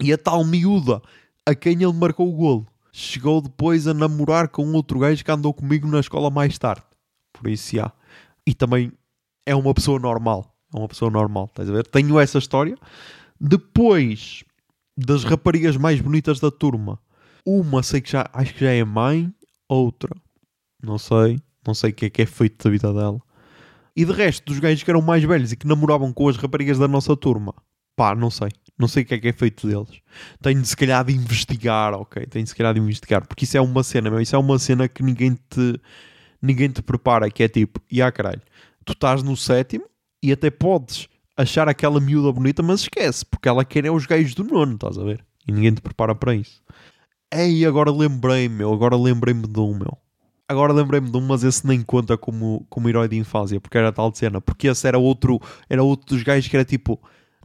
e a tal miúda a quem ele marcou o golo chegou depois a namorar com outro gajo que andou comigo na escola mais tarde. Por isso, já. E também é uma pessoa normal. É uma pessoa normal, estás a ver? Tenho essa história. Depois das raparigas mais bonitas da turma, uma sei que já, acho que já é mãe, outra, não sei, não sei o que é que é feito da vida dela. E de resto, dos gajos que eram mais velhos e que namoravam com as raparigas da nossa turma, pá, não sei. Não sei o que é que é feito deles. Tenho se calhar de investigar, ok? Tenho se calhar de investigar, porque isso é uma cena, meu. Isso é uma cena que ninguém te, ninguém te prepara, que é tipo, e ah caralho, tu estás no sétimo e até podes achar aquela miúda bonita, mas esquece, porque ela quer é os gajos do nono, estás a ver? E ninguém te prepara para isso. Ei, agora lembrei-me, agora lembrei-me de um, meu. Agora lembrei-me de um, mas esse nem conta como, como herói de infância, porque era tal de cena. Porque esse era outro, era outro dos gajos que era tipo,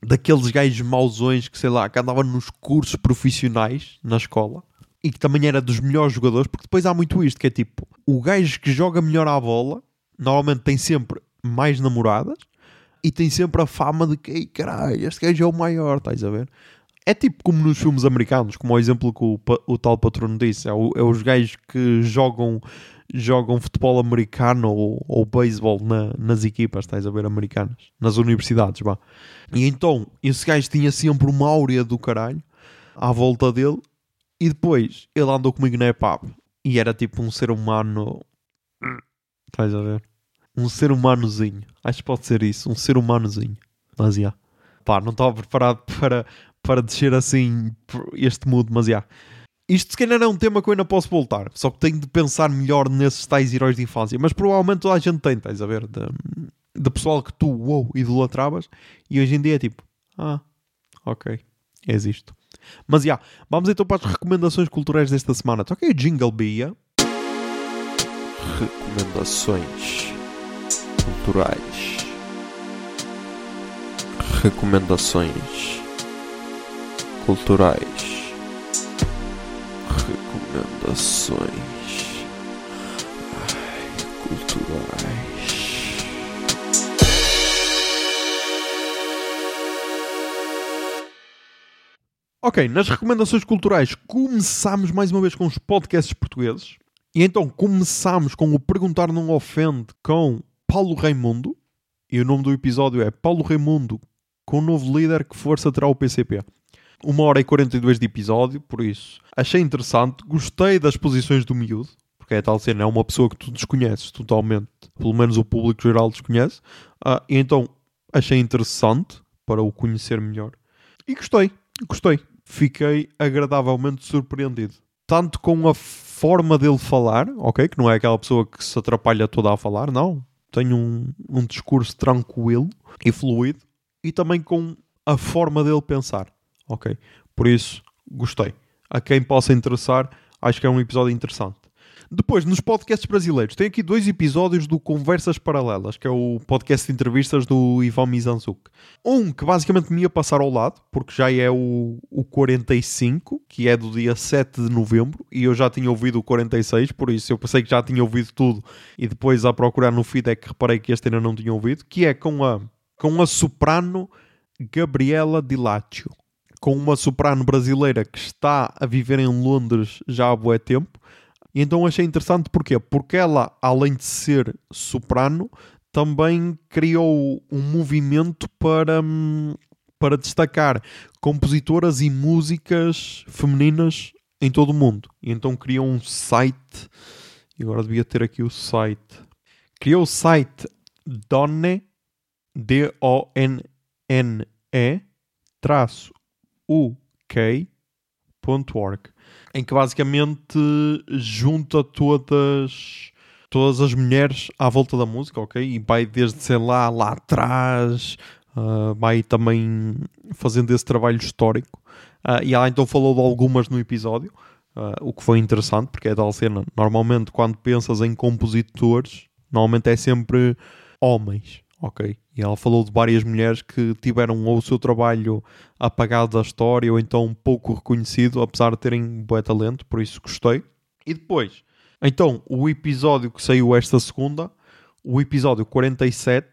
daqueles gajos mauzões que sei lá, que andavam nos cursos profissionais na escola e que também era dos melhores jogadores, porque depois há muito isto, que é tipo, o gajo que joga melhor à bola, normalmente tem sempre mais namoradas e tem sempre a fama de que, caralho, este gajo é o maior, estás a ver? É tipo como nos filmes americanos, como o exemplo que o, o tal patrono disse, é, o, é os gajos que jogam, jogam futebol americano ou, ou beisebol na, nas equipas, estás a ver, americanas, nas universidades, vá. E então, esse gajo tinha sempre uma áurea do caralho à volta dele e depois ele andou comigo na EPAB e era tipo um ser humano. Estás a ver? Um ser humanozinho. Acho que pode ser isso, um ser humanozinho. Mas. Yeah. Pá, não estava preparado para, para descer assim este mood, mas já. Isto se calhar é um tema que eu ainda posso voltar. Só que tenho de pensar melhor nesses tais heróis de infância. Mas provavelmente toda a gente tem, estás a ver? De, de pessoal que tu, wow, idolatravas. E hoje em dia é tipo, ah, ok, és isto. Mas já, vamos então para as recomendações culturais desta semana. Toquei o Jingle Bia. Recomendações culturais. Recomendações culturais recomendações Ai, culturais. Ok, nas recomendações culturais começamos mais uma vez com os podcasts portugueses. E então começamos com o Perguntar Não Ofende com Paulo Raimundo. E o nome do episódio é Paulo Raimundo com o novo líder que força terá o PCP uma hora e 42 de episódio, por isso achei interessante, gostei das posições do miúdo, porque é tal cena, é uma pessoa que tu desconheces totalmente, pelo menos o público geral desconhece, uh, e então achei interessante para o conhecer melhor. E gostei, gostei. Fiquei agradavelmente surpreendido. Tanto com a forma dele falar, ok? Que não é aquela pessoa que se atrapalha toda a falar, não. Tem um, um discurso tranquilo e fluido. E também com a forma dele pensar ok? Por isso, gostei. A quem possa interessar, acho que é um episódio interessante. Depois, nos podcasts brasileiros, tem aqui dois episódios do Conversas Paralelas, que é o podcast de entrevistas do Ivan Mizanzuk. Um que basicamente me ia passar ao lado, porque já é o, o 45, que é do dia 7 de novembro, e eu já tinha ouvido o 46, por isso eu pensei que já tinha ouvido tudo, e depois a procurar no feed é que reparei que este ainda não tinha ouvido, que é com a, com a soprano Gabriela Dilátio com uma soprano brasileira que está a viver em Londres já há bué tempo. E então achei interessante porquê? Porque ela, além de ser soprano, também criou um movimento para, hum, para destacar compositoras e músicas femininas em todo o mundo. E então criou um site, e agora devia ter aqui o site. Criou o site Donne, D-O-N-N-E, traço uk.org, em que basicamente junta todas todas as mulheres à volta da música, ok? E vai desde, sei lá, lá atrás, uh, vai também fazendo esse trabalho histórico. Uh, e ela então falou de algumas no episódio, uh, o que foi interessante, porque é tal cena. Normalmente, quando pensas em compositores, normalmente é sempre homens, ok? E ela falou de várias mulheres que tiveram ou o seu trabalho apagado da história ou então pouco reconhecido, apesar de terem bom talento, por isso gostei. E depois, então, o episódio que saiu esta segunda, o episódio 47,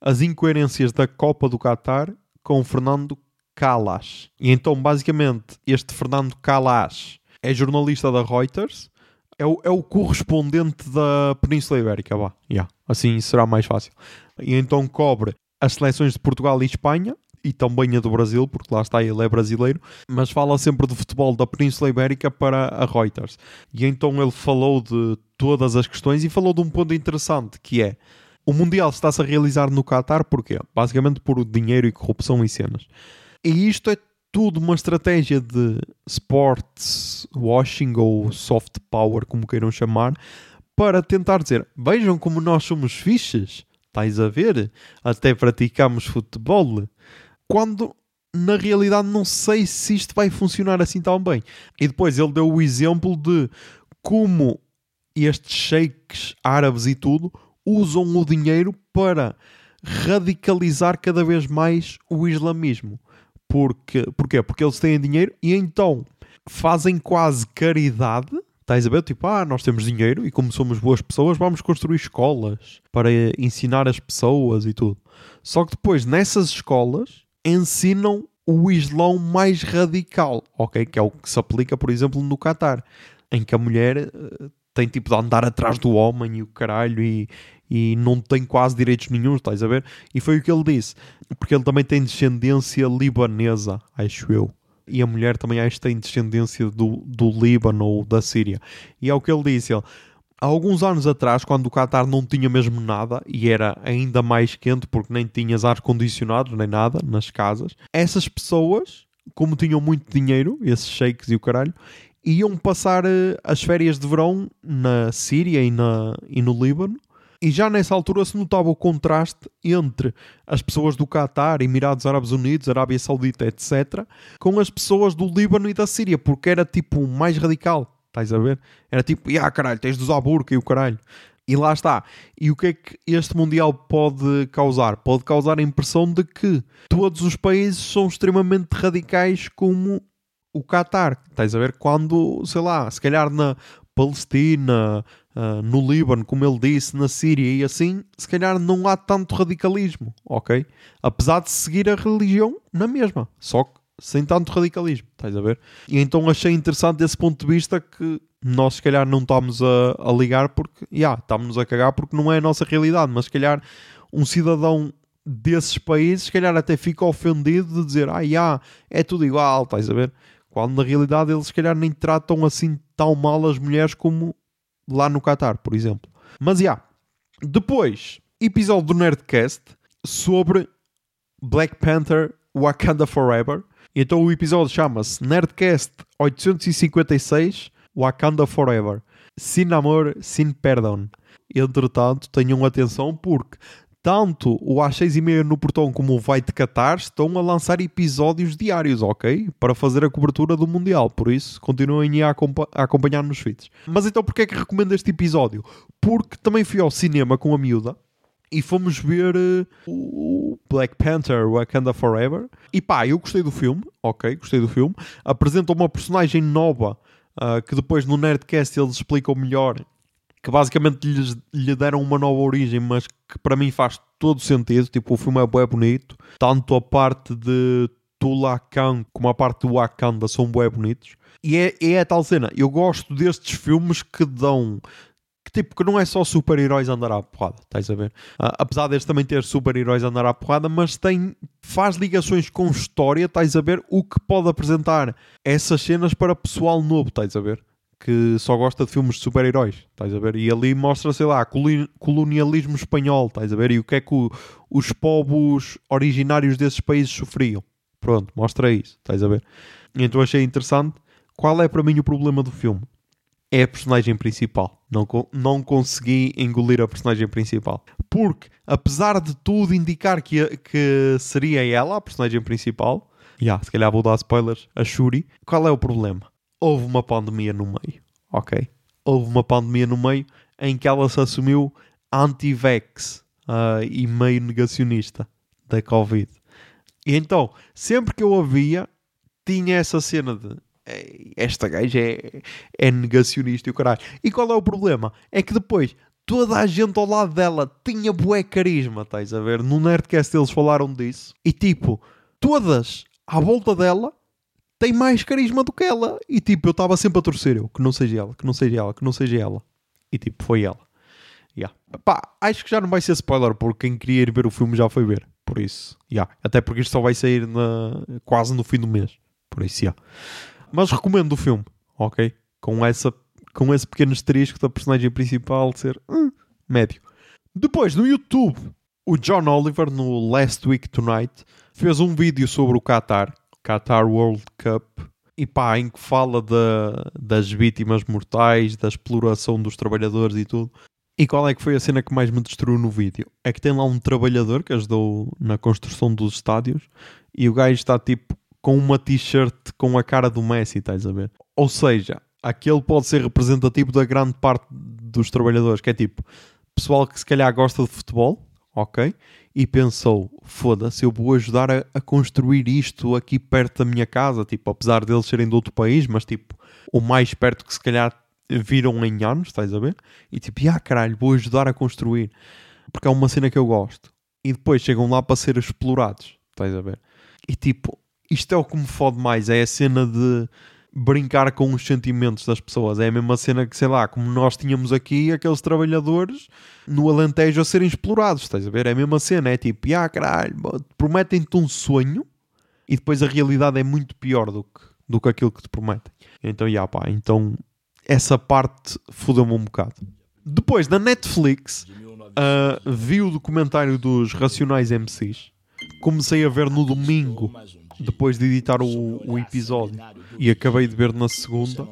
as incoerências da Copa do Qatar com Fernando Calas. E então, basicamente, este Fernando Calas é jornalista da Reuters, é o, é o correspondente da Península Ibérica, vá. Yeah, assim será mais fácil e então cobre as seleções de Portugal e Espanha e também a do Brasil, porque lá está ele é brasileiro, mas fala sempre de futebol da Península Ibérica para a Reuters. E então ele falou de todas as questões e falou de um ponto interessante que é o Mundial está-se a realizar no Qatar porquê? Basicamente por dinheiro e corrupção e cenas. E isto é tudo uma estratégia de sports washing ou soft power, como queiram chamar, para tentar dizer: vejam como nós somos fiches Estás a ver? Até praticamos futebol. Quando na realidade não sei se isto vai funcionar assim tão bem. E depois ele deu o exemplo de como estes sheiks árabes e tudo usam o dinheiro para radicalizar cada vez mais o islamismo. Porque, porquê? Porque eles têm dinheiro e então fazem quase caridade Estás a ver? Tipo, ah, nós temos dinheiro e como somos boas pessoas, vamos construir escolas para ensinar as pessoas e tudo. Só que depois, nessas escolas, ensinam o Islão mais radical, ok? Que é o que se aplica, por exemplo, no Qatar, em que a mulher uh, tem tipo de andar atrás do homem e o caralho e, e não tem quase direitos nenhum, estás a ver? E foi o que ele disse, porque ele também tem descendência libanesa, acho eu. E a mulher também acho que tem descendência do, do Líbano ou da Síria. E é o que ele disse, ele, há alguns anos atrás, quando o Qatar não tinha mesmo nada e era ainda mais quente porque nem tinhas ar-condicionado nem nada nas casas, essas pessoas, como tinham muito dinheiro, esses sheiks e o caralho, iam passar eh, as férias de verão na Síria e, na, e no Líbano. E já nessa altura se notava o contraste entre as pessoas do Qatar, Emirados Árabes Unidos, Arábia Saudita, etc., com as pessoas do Líbano e da Síria, porque era tipo mais radical. Estás a ver? Era tipo, ah caralho, tens de usar e o caralho. E lá está. E o que é que este Mundial pode causar? Pode causar a impressão de que todos os países são extremamente radicais como o Qatar. Estás a ver? Quando, sei lá, se calhar na Palestina, uh, no Líbano, como ele disse, na Síria e assim, se calhar não há tanto radicalismo, ok? Apesar de seguir a religião na mesma. Só que sem tanto radicalismo, estás a ver? E então achei interessante desse ponto de vista que nós se calhar não estamos a, a ligar porque, já, yeah, estamos-nos a cagar porque não é a nossa realidade, mas se calhar um cidadão desses países se calhar até fica ofendido de dizer, ah, yeah, é tudo igual, estás a ver? Quando na realidade eles se calhar nem tratam assim tão mal as mulheres como lá no Qatar, por exemplo. Mas, já, yeah. depois, episódio do Nerdcast sobre Black Panther Wakanda Forever, então o episódio chama-se Nerdcast 856 Wakanda Forever. Sin amor, sin perdão. Entretanto, tenham atenção porque tanto o às 6 e meia no portão como o Vai de Qatar estão a lançar episódios diários, ok? Para fazer a cobertura do Mundial. Por isso, continuem a, a acompanhar nos feeds. Mas então, porquê é que recomendo este episódio? Porque também fui ao cinema com a miúda e fomos ver uh, o Black Panther Wakanda Forever. E pá, eu gostei do filme, ok, gostei do filme. Apresenta uma personagem nova uh, que depois no Nerdcast eles explicam melhor. Que basicamente lhe deram uma nova origem, mas que para mim faz todo sentido. Tipo, o filme é bem bonito. Tanto a parte de Tulacan como a parte do Wakanda são bem bonitos. E é, é a tal cena. Eu gosto destes filmes que dão que tipo, que não é só super-heróis andar à porrada, estás a ver? Uh, apesar deste também ter super-heróis andar à porrada, mas tem, faz ligações com história, estás a ver? O que pode apresentar essas cenas para pessoal novo, estás a ver? Que só gosta de filmes de super-heróis, estás a ver? E ali mostra, sei lá, colonialismo espanhol, estás a ver? E o que é que o, os povos originários desses países sofriam. Pronto, mostra isso, estás a ver? Então achei interessante. Qual é para mim o problema do filme? é a personagem principal. Não, não consegui engolir a personagem principal. Porque, apesar de tudo indicar que, que seria ela a personagem principal, yeah, se calhar vou dar spoilers, a Shuri, qual é o problema? Houve uma pandemia no meio, ok? Houve uma pandemia no meio em que ela se assumiu anti-vax uh, e meio negacionista da Covid. E então, sempre que eu a via, tinha essa cena de esta gaja é, é negacionista e o caralho. E qual é o problema? É que depois toda a gente ao lado dela tinha bué carisma, estás a ver? No Nerdcast eles falaram disso. E tipo, todas à volta dela têm mais carisma do que ela. E tipo, eu estava sempre a torcer eu, que não seja ela, que não seja ela, que não seja ela. E tipo, foi ela. Yeah. Pá, acho que já não vai ser spoiler, porque quem queria ir ver o filme já foi ver. Por isso, yeah. até porque isto só vai sair na... quase no fim do mês. Por isso, yeah. Mas recomendo o filme, ok? Com, essa, com esse pequeno asterisco da personagem principal ser hum, médio. Depois, no YouTube, o John Oliver, no Last Week Tonight, fez um vídeo sobre o Qatar, Qatar World Cup, e pá, em que fala da, das vítimas mortais, da exploração dos trabalhadores e tudo. E qual é que foi a cena que mais me destruiu no vídeo? É que tem lá um trabalhador que ajudou na construção dos estádios e o gajo está tipo com uma t-shirt com a cara do Messi, estás a ver? Ou seja, aquele pode ser representativo da grande parte dos trabalhadores, que é tipo, pessoal que se calhar gosta de futebol, ok? E pensou, foda-se, eu vou ajudar a, a, construir isto aqui perto da minha casa, tipo, apesar deles serem de outro país, mas tipo, o mais perto que se calhar viram em anos, estás a ver? E tipo, ah caralho, vou ajudar a construir, porque é uma cena que eu gosto. E depois chegam lá para ser explorados, estás a ver? E tipo, isto é o que me fode mais, é a cena de brincar com os sentimentos das pessoas. É a mesma cena que, sei lá, como nós tínhamos aqui aqueles trabalhadores no Alentejo a serem explorados, estás a ver? É a mesma cena, é tipo, ah, caralho, prometem-te um sonho e depois a realidade é muito pior do que, do que aquilo que te prometem. Então, já pá, então essa parte fodeu-me um bocado. Depois, na Netflix, uh, vi o documentário dos Racionais MCs. Comecei a ver no domingo, depois de editar o, o episódio, e acabei de ver na segunda.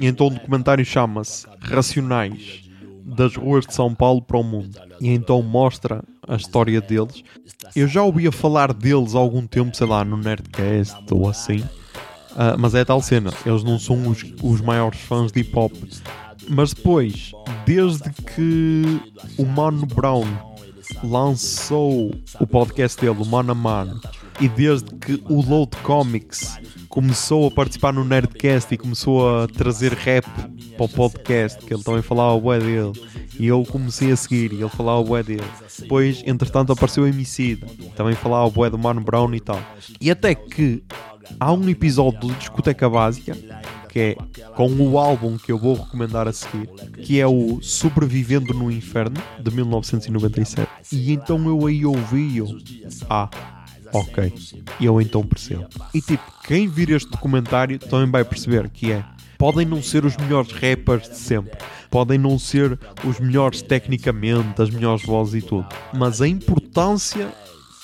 E então o documentário chama-se Racionais das ruas de São Paulo para o mundo. E então mostra a história deles. Eu já ouvia falar deles há algum tempo, sei lá, no Nerdcast ou assim. Uh, mas é tal cena, eles não são os, os maiores fãs de hip hop. Mas depois, desde que o Mano Brown lançou o podcast dele, o Mano a Mano, e desde que o Load Comics começou a participar no Nerdcast e começou a trazer rap para o podcast, que ele também falava o bué dele, e eu comecei a seguir e ele falava o bué dele. Depois, entretanto, apareceu o MC, também falava o bué do Mano Brown e tal. E até que há um episódio do Discoteca Básica que é com o álbum que eu vou recomendar a seguir, que é o Sobrevivendo no Inferno, de 1997. E então eu aí ouvi eu, ah, ok, eu então percebo. E tipo, quem vir este documentário também vai perceber que é, podem não ser os melhores rappers de sempre, podem não ser os melhores tecnicamente, as melhores vozes e tudo, mas a importância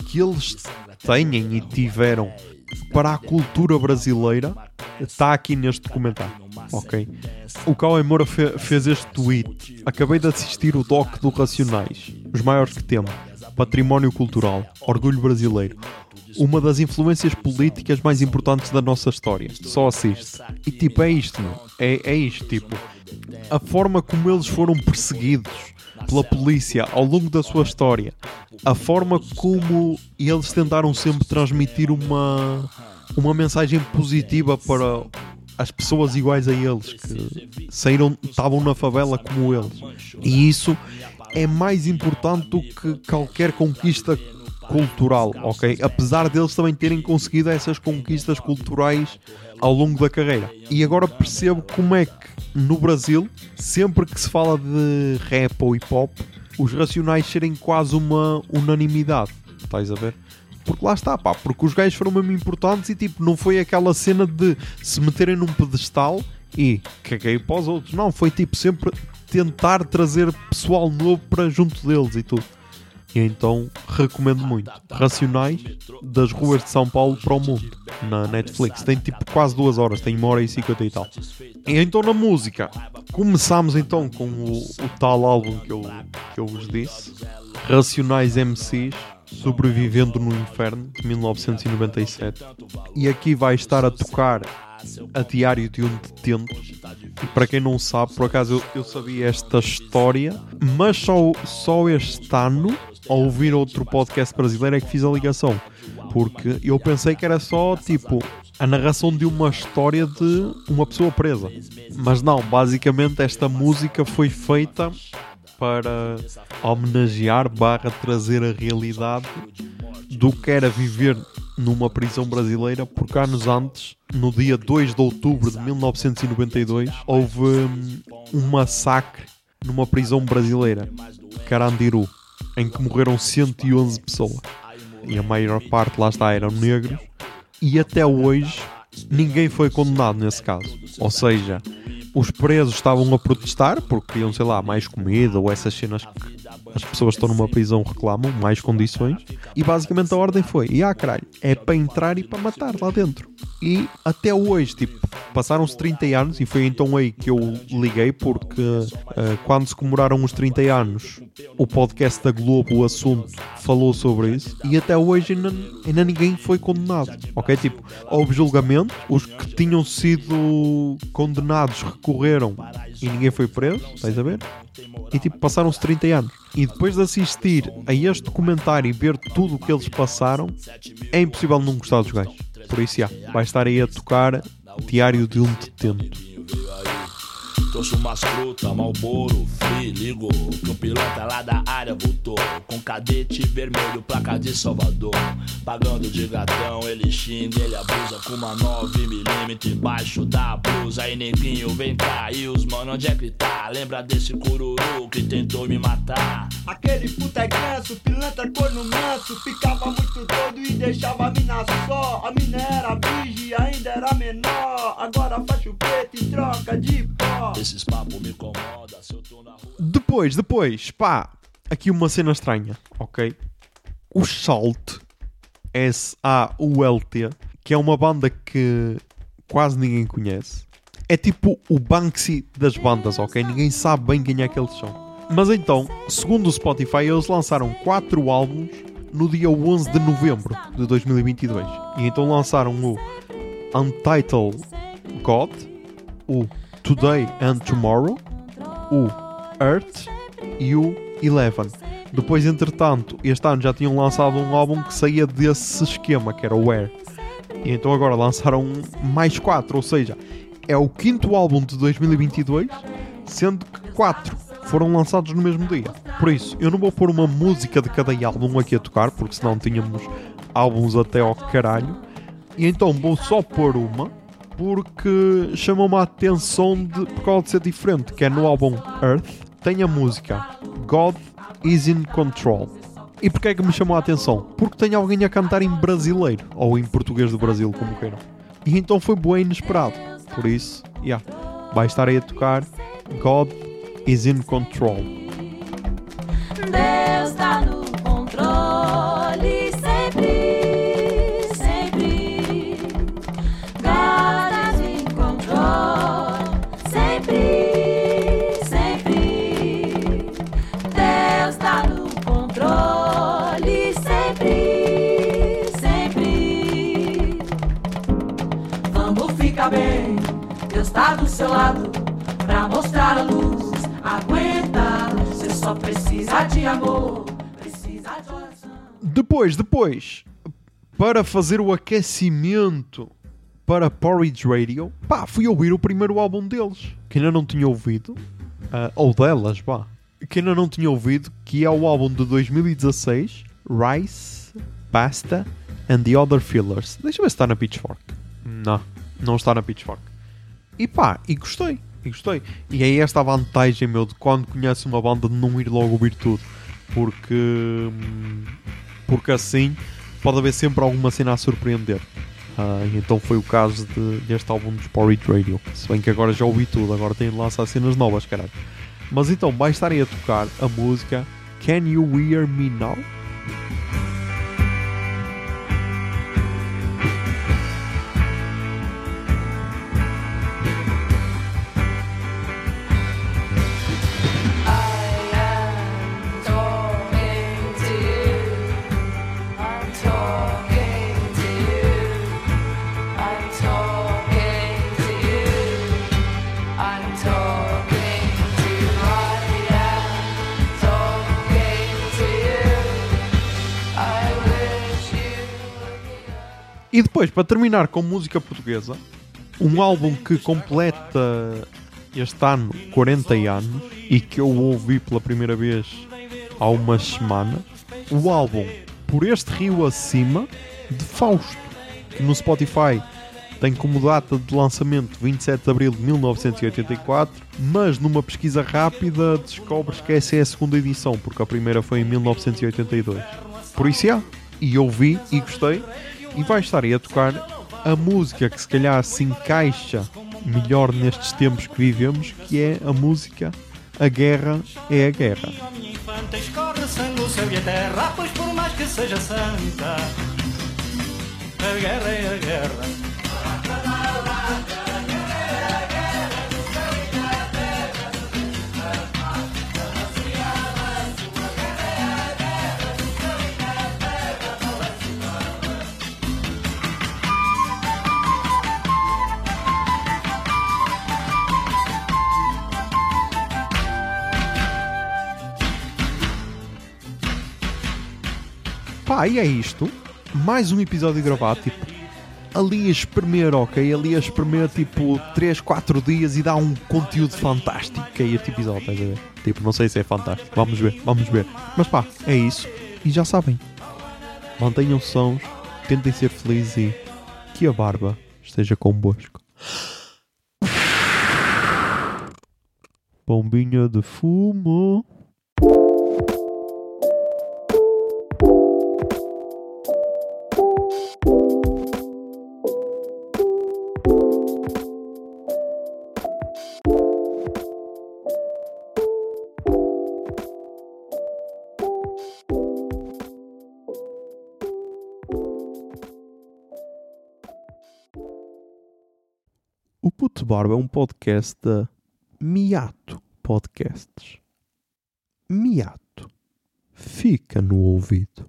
que eles têm e tiveram para a cultura brasileira está aqui neste documentário. Ok? O Cauê Moura fe fez este tweet. Acabei de assistir o doc do Racionais, os maiores que temos. Património cultural, orgulho brasileiro. Uma das influências políticas mais importantes da nossa história. Só assiste. E tipo, é isto, meu. É, é isto, tipo. A forma como eles foram perseguidos pela polícia ao longo da sua história, a forma como eles tentaram sempre transmitir uma, uma mensagem positiva para as pessoas iguais a eles que saíram, estavam na favela como eles. E isso é mais importante do que qualquer conquista cultural, ok? Apesar deles também terem conseguido essas conquistas culturais ao longo da carreira. E agora percebo como é que no Brasil, sempre que se fala de rap ou hip hop, os racionais serem quase uma unanimidade. Estás a ver? Porque lá está, pá, porque os gajos foram mesmo importantes e tipo, não foi aquela cena de se meterem num pedestal e caguei para os outros. Não, foi tipo sempre tentar trazer pessoal novo para junto deles e tudo. E então recomendo muito. Racionais das ruas de São Paulo para o mundo na Netflix. Tem tipo quase duas horas, tem uma hora e cinquenta e tal. E então na música, começamos então com o, o tal álbum que eu, que eu vos disse: Racionais MCs. Sobrevivendo no Inferno, de 1997. E aqui vai estar a tocar a Diário de um Detento. E para quem não sabe, por acaso eu, eu sabia esta história, mas só, só este ano ao ouvir outro podcast brasileiro é que fiz a ligação. Porque eu pensei que era só tipo a narração de uma história de uma pessoa presa. Mas não, basicamente esta música foi feita para homenagear barra trazer a realidade do que era viver numa prisão brasileira, porque anos antes, no dia 2 de outubro de 1992, houve hum, um massacre numa prisão brasileira, Carandiru em que morreram 111 pessoas. E a maior parte lá está eram negros. E até hoje ninguém foi condenado nesse caso. Ou seja, os presos estavam a protestar porque queriam, sei lá, mais comida ou essas cenas que as pessoas estão numa prisão reclamam, mais condições. E basicamente a ordem foi: e ah, caralho, é para entrar e para matar lá dentro. E até hoje, tipo, passaram-se 30 anos e foi então aí que eu liguei porque uh, quando se comemoraram os 30 anos, o podcast da Globo, o assunto, falou sobre isso e até hoje ainda, ainda ninguém foi condenado. Ok? Tipo, houve julgamento, os que tinham sido condenados recorreram e ninguém foi preso, estás a ver? E tipo, passaram-se 30 anos. E depois de assistir a este documentário e ver tudo o que eles passaram, é impossível não gostar dos gajos. Por isso, já, vai estar aí a tocar Diário de um Detento. Trouxe umas frutas, malboro, free, ligo. Que o piloto lá da área voltou. Com cadete vermelho, placa de Salvador. Pagando de gatão, ele xinga, ele abusa. Com uma 9mm embaixo da blusa. Aí neguinho, vem cá. E os mano, onde é que tá? Lembra desse cururu que tentou me matar? Aquele puta é ganso, pilantra corno manso Ficava muito doido e deixava a mina só A mina era virgem, ainda era menor Agora faz preto em troca de pó Esses me incomoda se eu tô na rua. Depois, depois, pá, aqui uma cena estranha, ok? O Salt, S-A-U-L-T, que é uma banda que quase ninguém conhece. É tipo o Banksy das bandas, ok? Ninguém sabe bem quem é que eles são. Mas então, segundo o Spotify, eles lançaram 4 álbuns no dia 11 de novembro de 2022. E então lançaram o Untitled God, o Today and Tomorrow, o Earth e o Eleven. Depois, entretanto, este ano já tinham lançado um álbum que saía desse esquema, que era o Air. E então agora lançaram mais quatro, ou seja, é o quinto álbum de 2022, sendo que quatro foram lançados no mesmo dia. Por isso, eu não vou pôr uma música de cada álbum aqui a tocar, porque senão tínhamos álbuns até ao caralho. E então vou só pôr uma, porque chamou-me a atenção de, por causa de ser diferente, que é no álbum Earth, tem a música God is in Control. E porquê é que me chamou a atenção? Porque tem alguém a cantar em brasileiro, ou em português do Brasil, como queiram. E então foi bem inesperado. Por isso, yeah, vai estar aí a tocar God is in Control. Deus tá no controle Do seu lado pra mostrar a luz. Aguenta, você só precisa de amor, precisa de oração. Depois, depois, para fazer o aquecimento para Porridge Radio, pá, fui ouvir o primeiro álbum deles, que ainda não tinha ouvido, ah, ou delas, pá, que ainda não tinha ouvido, que é o álbum de 2016, Rice, Pasta and the Other Fillers. Deixa eu ver se está na Pitchfork. Não, não está na Pitchfork. E pá, e gostei, e gostei. E é esta a vantagem, meu, de quando conhece uma banda de não ir logo ouvir tudo. Porque, hum, porque assim pode haver sempre alguma cena a surpreender. Ah, então foi o caso de- deste álbum dos Porridge Radio. Se bem que agora já ouvi tudo, agora tenho de lançar cenas novas, caralho. Mas então, vai estar aí a tocar a música Can You Hear Me Now? Depois, para terminar com música portuguesa, um álbum que completa este ano 40 anos e que eu ouvi pela primeira vez há umas semanas. O álbum Por Este Rio Acima, de Fausto, que no Spotify tem como data de lançamento 27 de abril de 1984, mas numa pesquisa rápida descobres que essa é a segunda edição, porque a primeira foi em 1982. Por isso, é. E ouvi e gostei, e vai estar aí a tocar a música que se calhar se encaixa melhor nestes tempos que vivemos, que é a música A Guerra é a Guerra. A minha infanta escorre sangue, Pá, e é isto. Mais um episódio gravado, tipo, ali a espremer, ok? Ali a espremer tipo 3, 4 dias e dá um conteúdo fantástico que este episódio, estás a ver? Tipo, não sei se é fantástico. Vamos ver, vamos ver. Mas pá, é isso. E já sabem. Mantenham sons, tentem ser felizes e que a barba esteja convosco. Bombinha de fumo. Barba é um podcast da Miato Podcasts. Miato. Fica no ouvido.